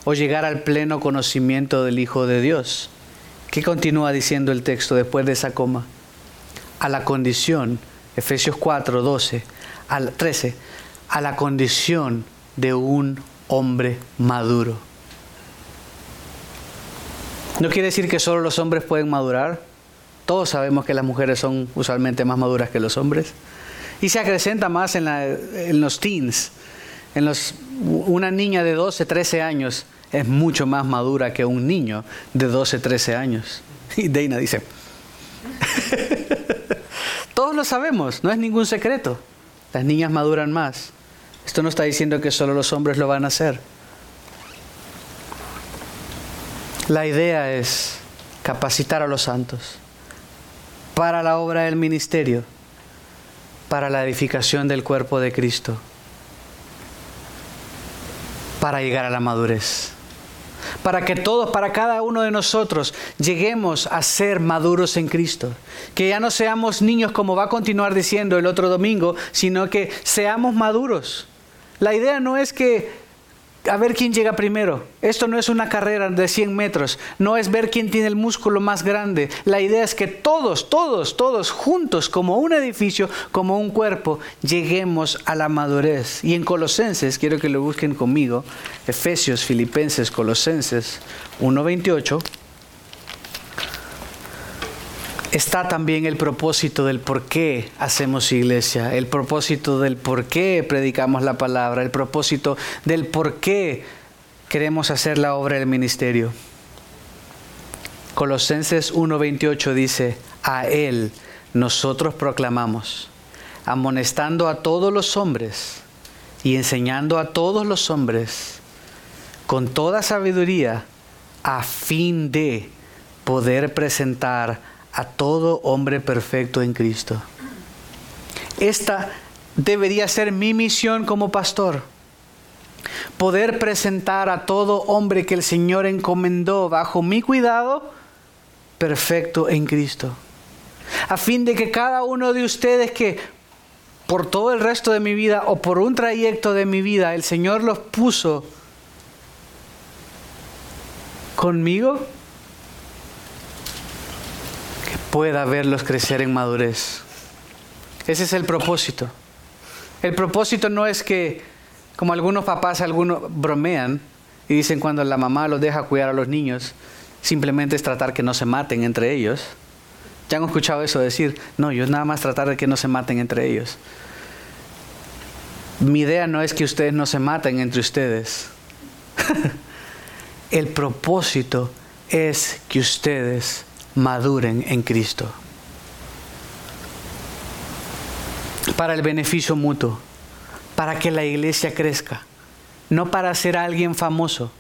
o llegar al pleno conocimiento del Hijo de Dios. ¿Qué continúa diciendo el texto después de esa coma? A la condición, Efesios 4, 12, al 13, a la condición de un hombre maduro. No quiere decir que solo los hombres pueden madurar. Todos sabemos que las mujeres son usualmente más maduras que los hombres. Y se acrecenta más en, los teens. Una niña de 12, 13 años es mucho más madura que un niño de 12, 13 años. Y Deina dice, todos lo sabemos, no es ningún secreto. Las niñas maduran más. Esto no está diciendo que solo los hombres lo van a hacer. La idea es capacitar a los santos para la obra del ministerio, para la edificación del cuerpo de Cristo, para llegar a la madurez para que todos, para cada uno de nosotros, lleguemos a ser maduros en Cristo. Que ya no seamos niños como va a continuar diciendo el otro domingo, sino que seamos maduros. La idea no es que a ver quién llega primero. Esto no es una carrera de 100 metros, no es ver quién tiene el músculo más grande. La idea es que todos, todos, todos juntos, como un edificio, como un cuerpo, lleguemos a la madurez. Y en Colosenses, quiero que lo busquen conmigo, Efesios, Filipenses, Colosenses 1.28 está también el propósito del por qué hacemos iglesia, el propósito del por qué predicamos la palabra, el propósito del por qué queremos hacer la obra del ministerio. Colosenses 1:28 dice, a Él nosotros proclamamos, amonestando a todos los hombres y enseñando a todos los hombres con toda sabiduría a fin de poder presentar a todo hombre perfecto en Cristo. Esta debería ser mi misión como pastor. Poder presentar a todo hombre que el Señor encomendó bajo mi cuidado, perfecto en Cristo. A fin de que cada uno de ustedes que por todo el resto de mi vida o por un trayecto de mi vida el Señor los puso conmigo, pueda verlos crecer en madurez. Ese es el propósito. El propósito no es que, como algunos papás, algunos bromean y dicen cuando la mamá los deja cuidar a los niños, simplemente es tratar que no se maten entre ellos. Ya han escuchado eso decir, no, yo nada más tratar de que no se maten entre ellos. Mi idea no es que ustedes no se maten entre ustedes. el propósito es que ustedes maduren en Cristo. Para el beneficio mutuo, para que la iglesia crezca, no para ser alguien famoso,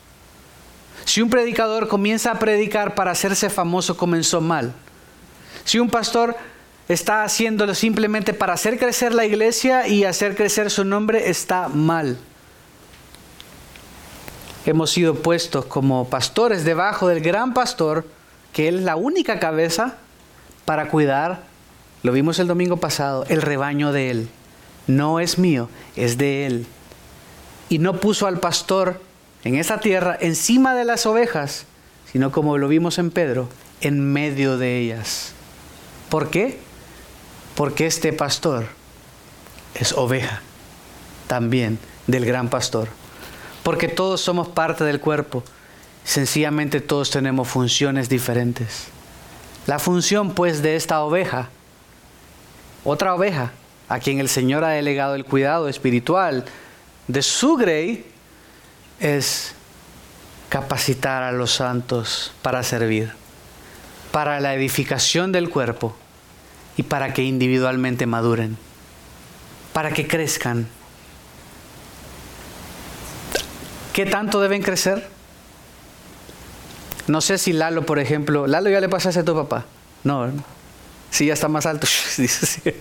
Si un predicador comienza a predicar para hacerse famoso, comenzó mal. Si un pastor está haciéndolo simplemente para hacer crecer la iglesia y hacer crecer su nombre, está mal. Hemos sido puestos como pastores debajo del gran pastor, que él es la única cabeza para cuidar, lo vimos el domingo pasado, el rebaño de él. No es mío, es de él. Y no puso al pastor en esa tierra encima de las ovejas, sino como lo vimos en Pedro, en medio de ellas. ¿Por qué? Porque este pastor es oveja también del gran pastor. Porque todos somos parte del cuerpo. Sencillamente todos tenemos funciones diferentes. La función pues de esta oveja, otra oveja, a quien el Señor ha delegado el cuidado espiritual de su grey, es capacitar a los santos para servir, para la edificación del cuerpo y para que individualmente maduren, para que crezcan. ¿Qué tanto deben crecer? No sé si Lalo, por ejemplo, Lalo ya le pasaste a tu papá. No, sí, ya está más alto.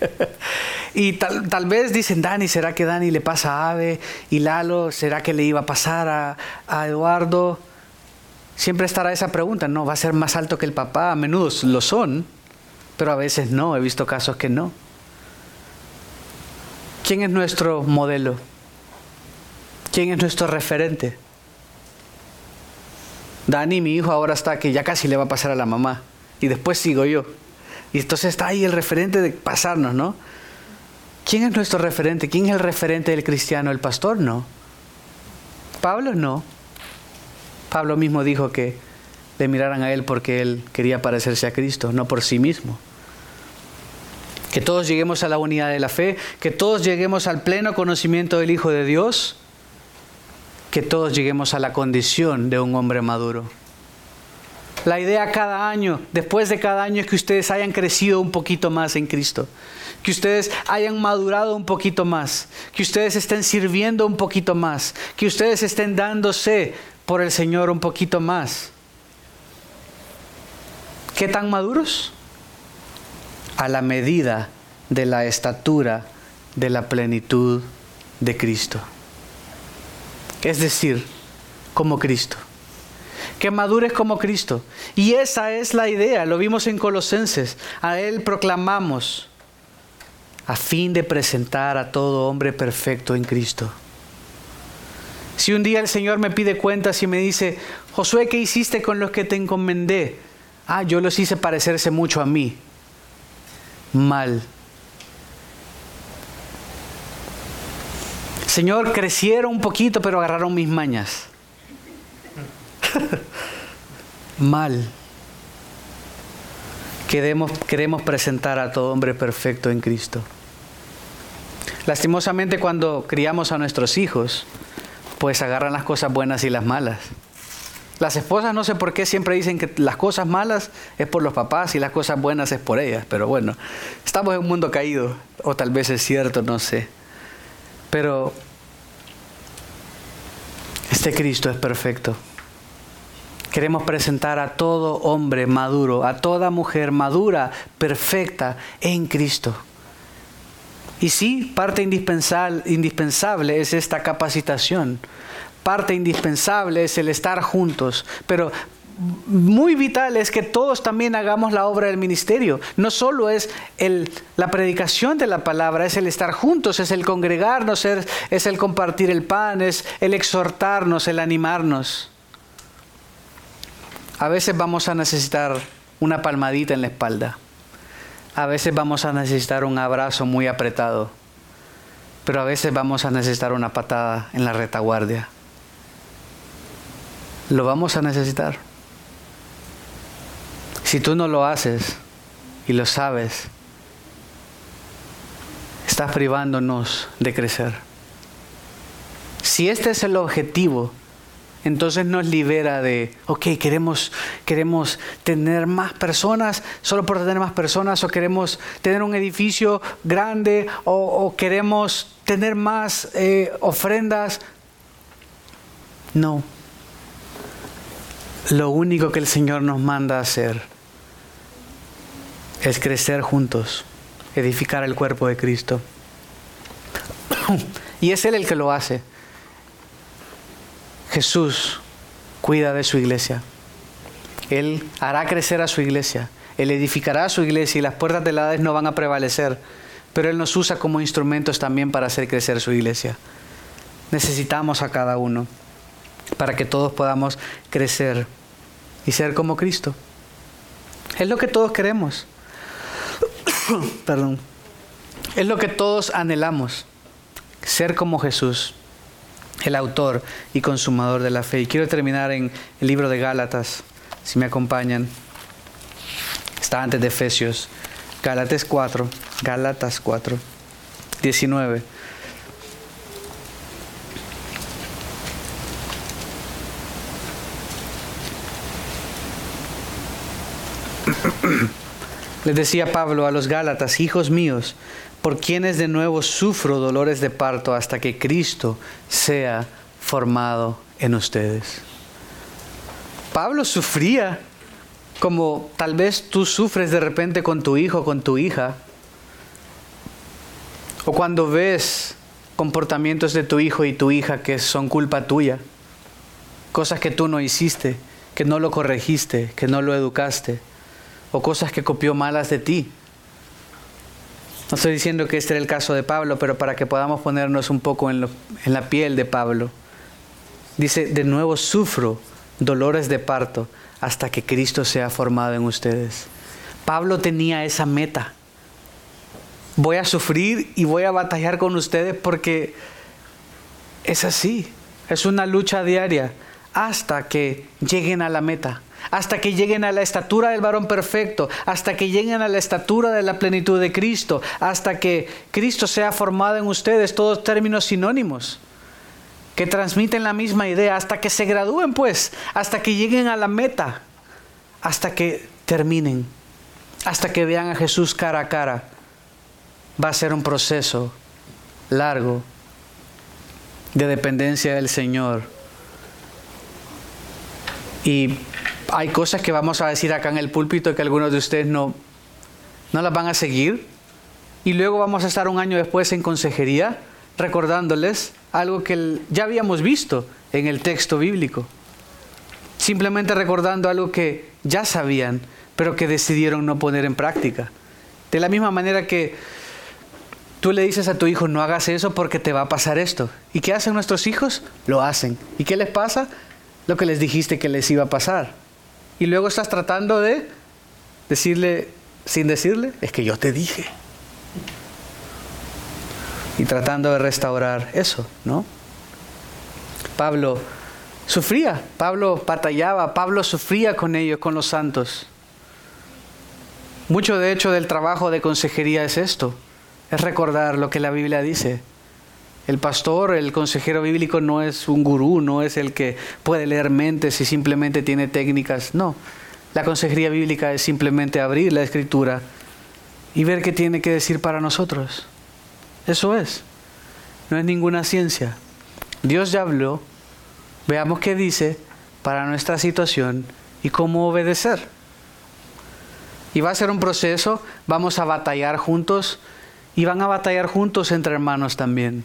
y tal, tal, vez dicen, Dani, ¿será que Dani le pasa a Ave? Y Lalo, ¿será que le iba a pasar a, a Eduardo? Siempre estará esa pregunta, ¿no? ¿Va a ser más alto que el papá? A menudo lo son pero a veces no, he visto casos que no. ¿Quién es nuestro modelo? ¿Quién es nuestro referente? Dani, mi hijo, ahora está que ya casi le va a pasar a la mamá. Y después sigo yo. Y entonces está ahí el referente de pasarnos, ¿no? ¿Quién es nuestro referente? ¿Quién es el referente del cristiano? ¿El pastor? No. Pablo no. Pablo mismo dijo que le miraran a él porque él quería parecerse a Cristo, no por sí mismo. Que todos lleguemos a la unidad de la fe, que todos lleguemos al pleno conocimiento del Hijo de Dios, que todos lleguemos a la condición de un hombre maduro. La idea cada año, después de cada año, es que ustedes hayan crecido un poquito más en Cristo, que ustedes hayan madurado un poquito más, que ustedes estén sirviendo un poquito más, que ustedes estén dándose por el Señor un poquito más. ¿Qué tan maduros? A la medida de la estatura de la plenitud de Cristo. Es decir, como Cristo. Que madures como Cristo. Y esa es la idea, lo vimos en Colosenses. A Él proclamamos a fin de presentar a todo hombre perfecto en Cristo. Si un día el Señor me pide cuentas y me dice, Josué, ¿qué hiciste con los que te encomendé? Ah, yo los hice parecerse mucho a mí. Mal. Señor, crecieron un poquito, pero agarraron mis mañas. Mal. Queremos, queremos presentar a todo hombre perfecto en Cristo. Lastimosamente cuando criamos a nuestros hijos, pues agarran las cosas buenas y las malas. Las esposas no sé por qué siempre dicen que las cosas malas es por los papás y las cosas buenas es por ellas, pero bueno, estamos en un mundo caído, o tal vez es cierto, no sé. Pero este Cristo es perfecto. Queremos presentar a todo hombre maduro, a toda mujer madura, perfecta en Cristo. Y sí, parte indispensable, es esta capacitación parte indispensable es el estar juntos, pero muy vital es que todos también hagamos la obra del ministerio. No solo es el, la predicación de la palabra, es el estar juntos, es el congregarnos, es, es el compartir el pan, es el exhortarnos, el animarnos. A veces vamos a necesitar una palmadita en la espalda. A veces vamos a necesitar un abrazo muy apretado. Pero a veces vamos a necesitar una patada en la retaguardia lo vamos a necesitar. Si tú no lo haces y lo sabes, estás privándonos de crecer. Si este es el objetivo, entonces nos libera de, ok, queremos, queremos tener más personas, solo por tener más personas, o queremos tener un edificio grande, o, queremos tener más eh, ofrendas. No, lo único que el Señor nos manda hacer es crecer juntos, edificar el cuerpo de Cristo. Y es Él el que lo hace. Jesús cuida de su iglesia. Él hará crecer a su iglesia. Él edificará a su iglesia y las puertas del Hades no van a prevalecer. Pero Él nos usa como instrumentos también para hacer crecer su iglesia. Necesitamos a cada uno para que todos podamos crecer y ser como Cristo. Es lo que todos queremos. Perdón. Es lo que todos anhelamos. Ser como Jesús, el autor y consumador de la fe. Y quiero terminar en el libro de Gálatas, si me acompañan. Está antes de Efesios. Gálatas 4. Gálatas 4. 19. Les decía Pablo a los Gálatas, hijos míos, por quienes de nuevo sufro dolores de parto hasta que Cristo sea formado en ustedes. Pablo sufría como tal vez tú sufres de repente con tu hijo, con tu hija, o cuando ves comportamientos de tu hijo y tu hija que son culpa tuya, cosas que tú no hiciste, que no lo corregiste, que no lo educaste o cosas que copió malas de ti. No estoy diciendo que este era el caso de Pablo, pero para que podamos ponernos un poco en, en la piel de Pablo. Dice, de nuevo sufro dolores de parto hasta que Cristo sea formado en ustedes. Pablo tenía esa meta. Voy a sufrir y voy a batallar con ustedes porque es así. Es una lucha diaria hasta que lleguen a la meta hasta que lleguen a la estatura del varón perfecto, hasta que lleguen a la estatura de la plenitud de Cristo, hasta que Cristo sea formado en ustedes, todos términos sinónimos que transmiten la misma idea, hasta que se gradúen pues, hasta que lleguen a la meta, hasta que terminen, hasta que vean a Jesús cara a cara. Va a ser un proceso largo de dependencia del Señor. Y hay cosas que vamos a decir acá en el púlpito que algunos de ustedes no, no las van a seguir. Y luego vamos a estar un año después en consejería recordándoles algo que ya habíamos visto en el texto bíblico. Simplemente recordando algo que ya sabían, pero que decidieron no poner en práctica. De la misma manera que tú le dices a tu hijo, no hagas eso porque te va a pasar esto. ¿Y qué hacen nuestros hijos? Lo hacen. ¿Y qué les pasa? Lo que les dijiste que les iba a pasar y luego estás tratando de decirle, sin decirle, es que yo te dije. Y tratando de restaurar eso, ¿no? Pablo sufría, Pablo batallaba, Pablo sufría con ellos, con los santos. Mucho de hecho del trabajo de consejería es esto, es recordar lo que la Biblia dice. El pastor, el consejero bíblico no es un gurú, no es el que puede leer mentes y simplemente tiene técnicas. No, la consejería bíblica es simplemente abrir la escritura y ver qué tiene que decir para nosotros. Eso es. No es ninguna ciencia. Dios ya habló. Veamos qué dice para nuestra situación y cómo obedecer. Y va a ser un proceso, vamos a batallar juntos y van a batallar juntos entre hermanos también.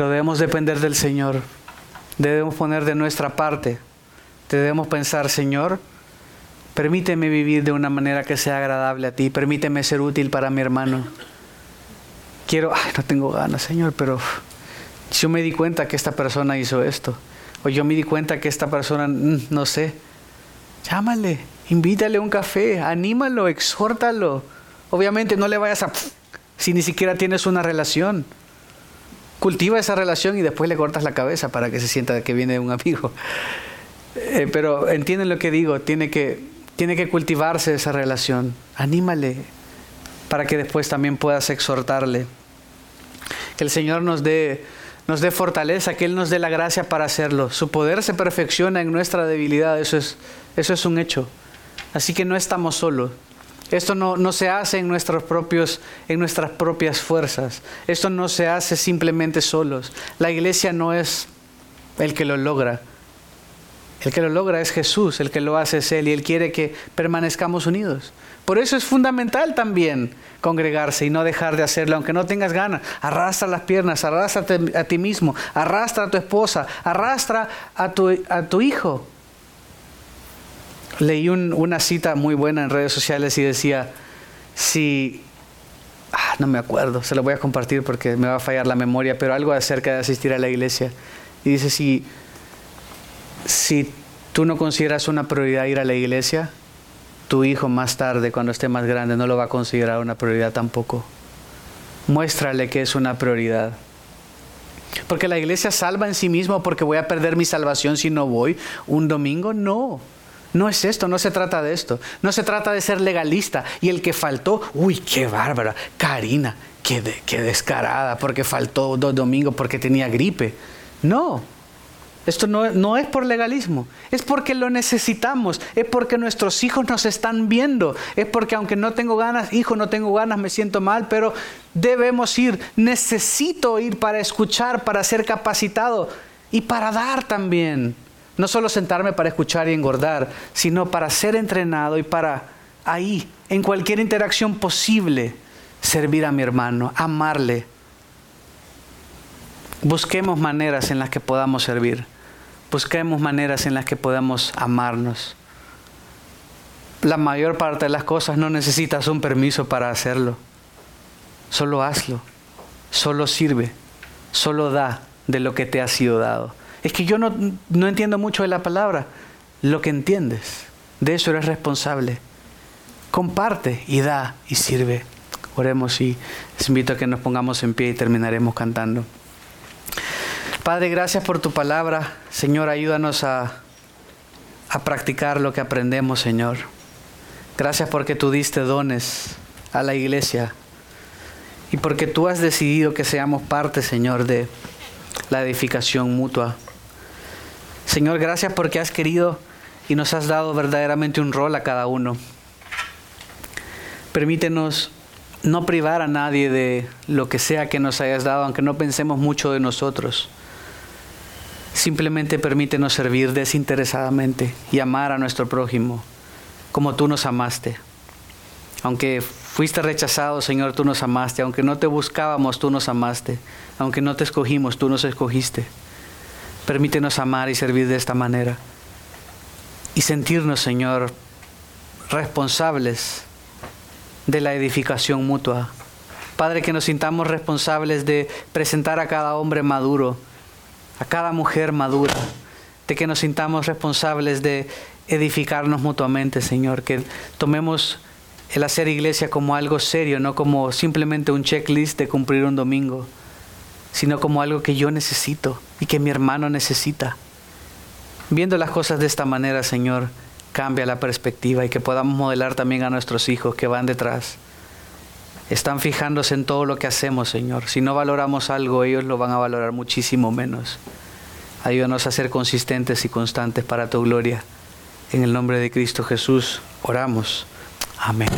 Pero debemos depender del Señor. Debemos poner de nuestra parte. Debemos pensar, Señor, permíteme vivir de una manera que sea agradable a ti. Permíteme ser útil para mi hermano. Quiero, ay, no tengo ganas, Señor, pero yo me di cuenta que esta persona hizo esto. O yo me di cuenta que esta persona, mm, no sé. Llámale, invítale un café, anímalo, exhórtalo. Obviamente no le vayas a... si ni siquiera tienes una relación cultiva esa relación y después le cortas la cabeza para que se sienta que viene un amigo. Eh, pero entienden lo que digo, tiene que, tiene que cultivarse esa relación. Anímale para que después también puedas exhortarle. Que el Señor nos dé, nos dé fortaleza, que Él nos dé la gracia para hacerlo. Su poder se perfecciona en nuestra debilidad, eso es, eso es un hecho. Así que no estamos solos. Esto no, se hace en, nuestros propios, en nuestras propias fuerzas. Esto no se hace simplemente solos. La iglesia no es el que lo logra. El que lo logra es Jesús, el que lo hace es Él y Él quiere que permanezcamos unidos. Por eso es fundamental también congregarse y no dejar de hacerlo, aunque no tengas ganas. Arrastra las piernas, arrastra a ti mismo, arrastra a tu esposa, arrastra a tu, a tu hijo. Leí una cita muy buena en redes sociales y decía, si, ah, no me acuerdo, se lo voy a compartir porque me va a fallar la memoria, pero algo acerca de asistir a la iglesia. Y dice, si, si tú no consideras una prioridad ir a la iglesia, tu hijo más tarde, cuando esté más grande, no lo va a considerar una prioridad tampoco. Muéstrale que es una prioridad. Porque la iglesia salva en sí mismo porque voy a perder mi salvación si no voy un domingo. No, no es esto, no se trata de esto. No se trata de ser legalista. Y el que faltó, uy, qué bárbara. Karina, qué, qué descarada porque faltó dos domingos porque tenía gripe. No, esto no, es por legalismo, es porque lo necesitamos, es porque nuestros hijos nos están viendo, es porque aunque no tengo ganas, hijo, no tengo ganas, me siento mal, pero debemos ir, necesito ir para escuchar, para ser capacitado y para dar también. No solo sentarme para escuchar y engordar, sino para ser entrenado y para ahí, en cualquier interacción posible, servir a mi hermano, amarle, Busquemos maneras en las que podamos servir. Busquemos maneras en las que podamos amarnos. La mayor parte de las cosas no necesitas un permiso para hacerlo. Solo hazlo. Solo sirve. Solo da de lo que te ha sido dado. Es que yo no, no entiendo mucho de la palabra. Lo que entiendes, de eso eres responsable. Comparte y da y sirve. Oremos y les invito a que nos pongamos en pie y terminaremos cantando. Padre, gracias por tu palabra. Señor, ayúdanos a, a practicar lo que aprendemos, Señor. Gracias porque tú diste dones a la iglesia y porque tú has decidido que seamos parte, Señor, de la edificación mutua. Señor, gracias porque has querido y nos has dado verdaderamente un rol a cada uno. Permítenos no privar a nadie de lo que sea que nos hayas dado, aunque no pensemos mucho de nosotros. Simplemente permítenos servir desinteresadamente y amar a nuestro prójimo como tú nos amaste. Aunque fuiste rechazado, Señor, tú nos amaste. Aunque no te buscábamos, tú nos amaste. Aunque no te escogimos, tú nos escogiste. Permítenos amar y servir de esta manera. Y sentirnos, Señor, responsables de la edificación mutua. Padre, que nos sintamos responsables de presentar a cada hombre maduro a cada mujer madura, de que nos sintamos responsables de edificarnos mutuamente, Señor, que tomemos el hacer iglesia como algo serio, no como simplemente un checklist de cumplir un domingo, sino como algo que yo necesito y que mi hermano necesita. Viendo las cosas de esta manera, Señor, cambia la perspectiva y que podamos modelar también a nuestros hijos que van detrás. Están fijándose en todo lo que hacemos, Señor. Si no valoramos algo, ellos lo van a valorar muchísimo menos. Ayúdanos a ser consistentes y constantes para tu gloria. En el nombre de Cristo Jesús oramos. Amén.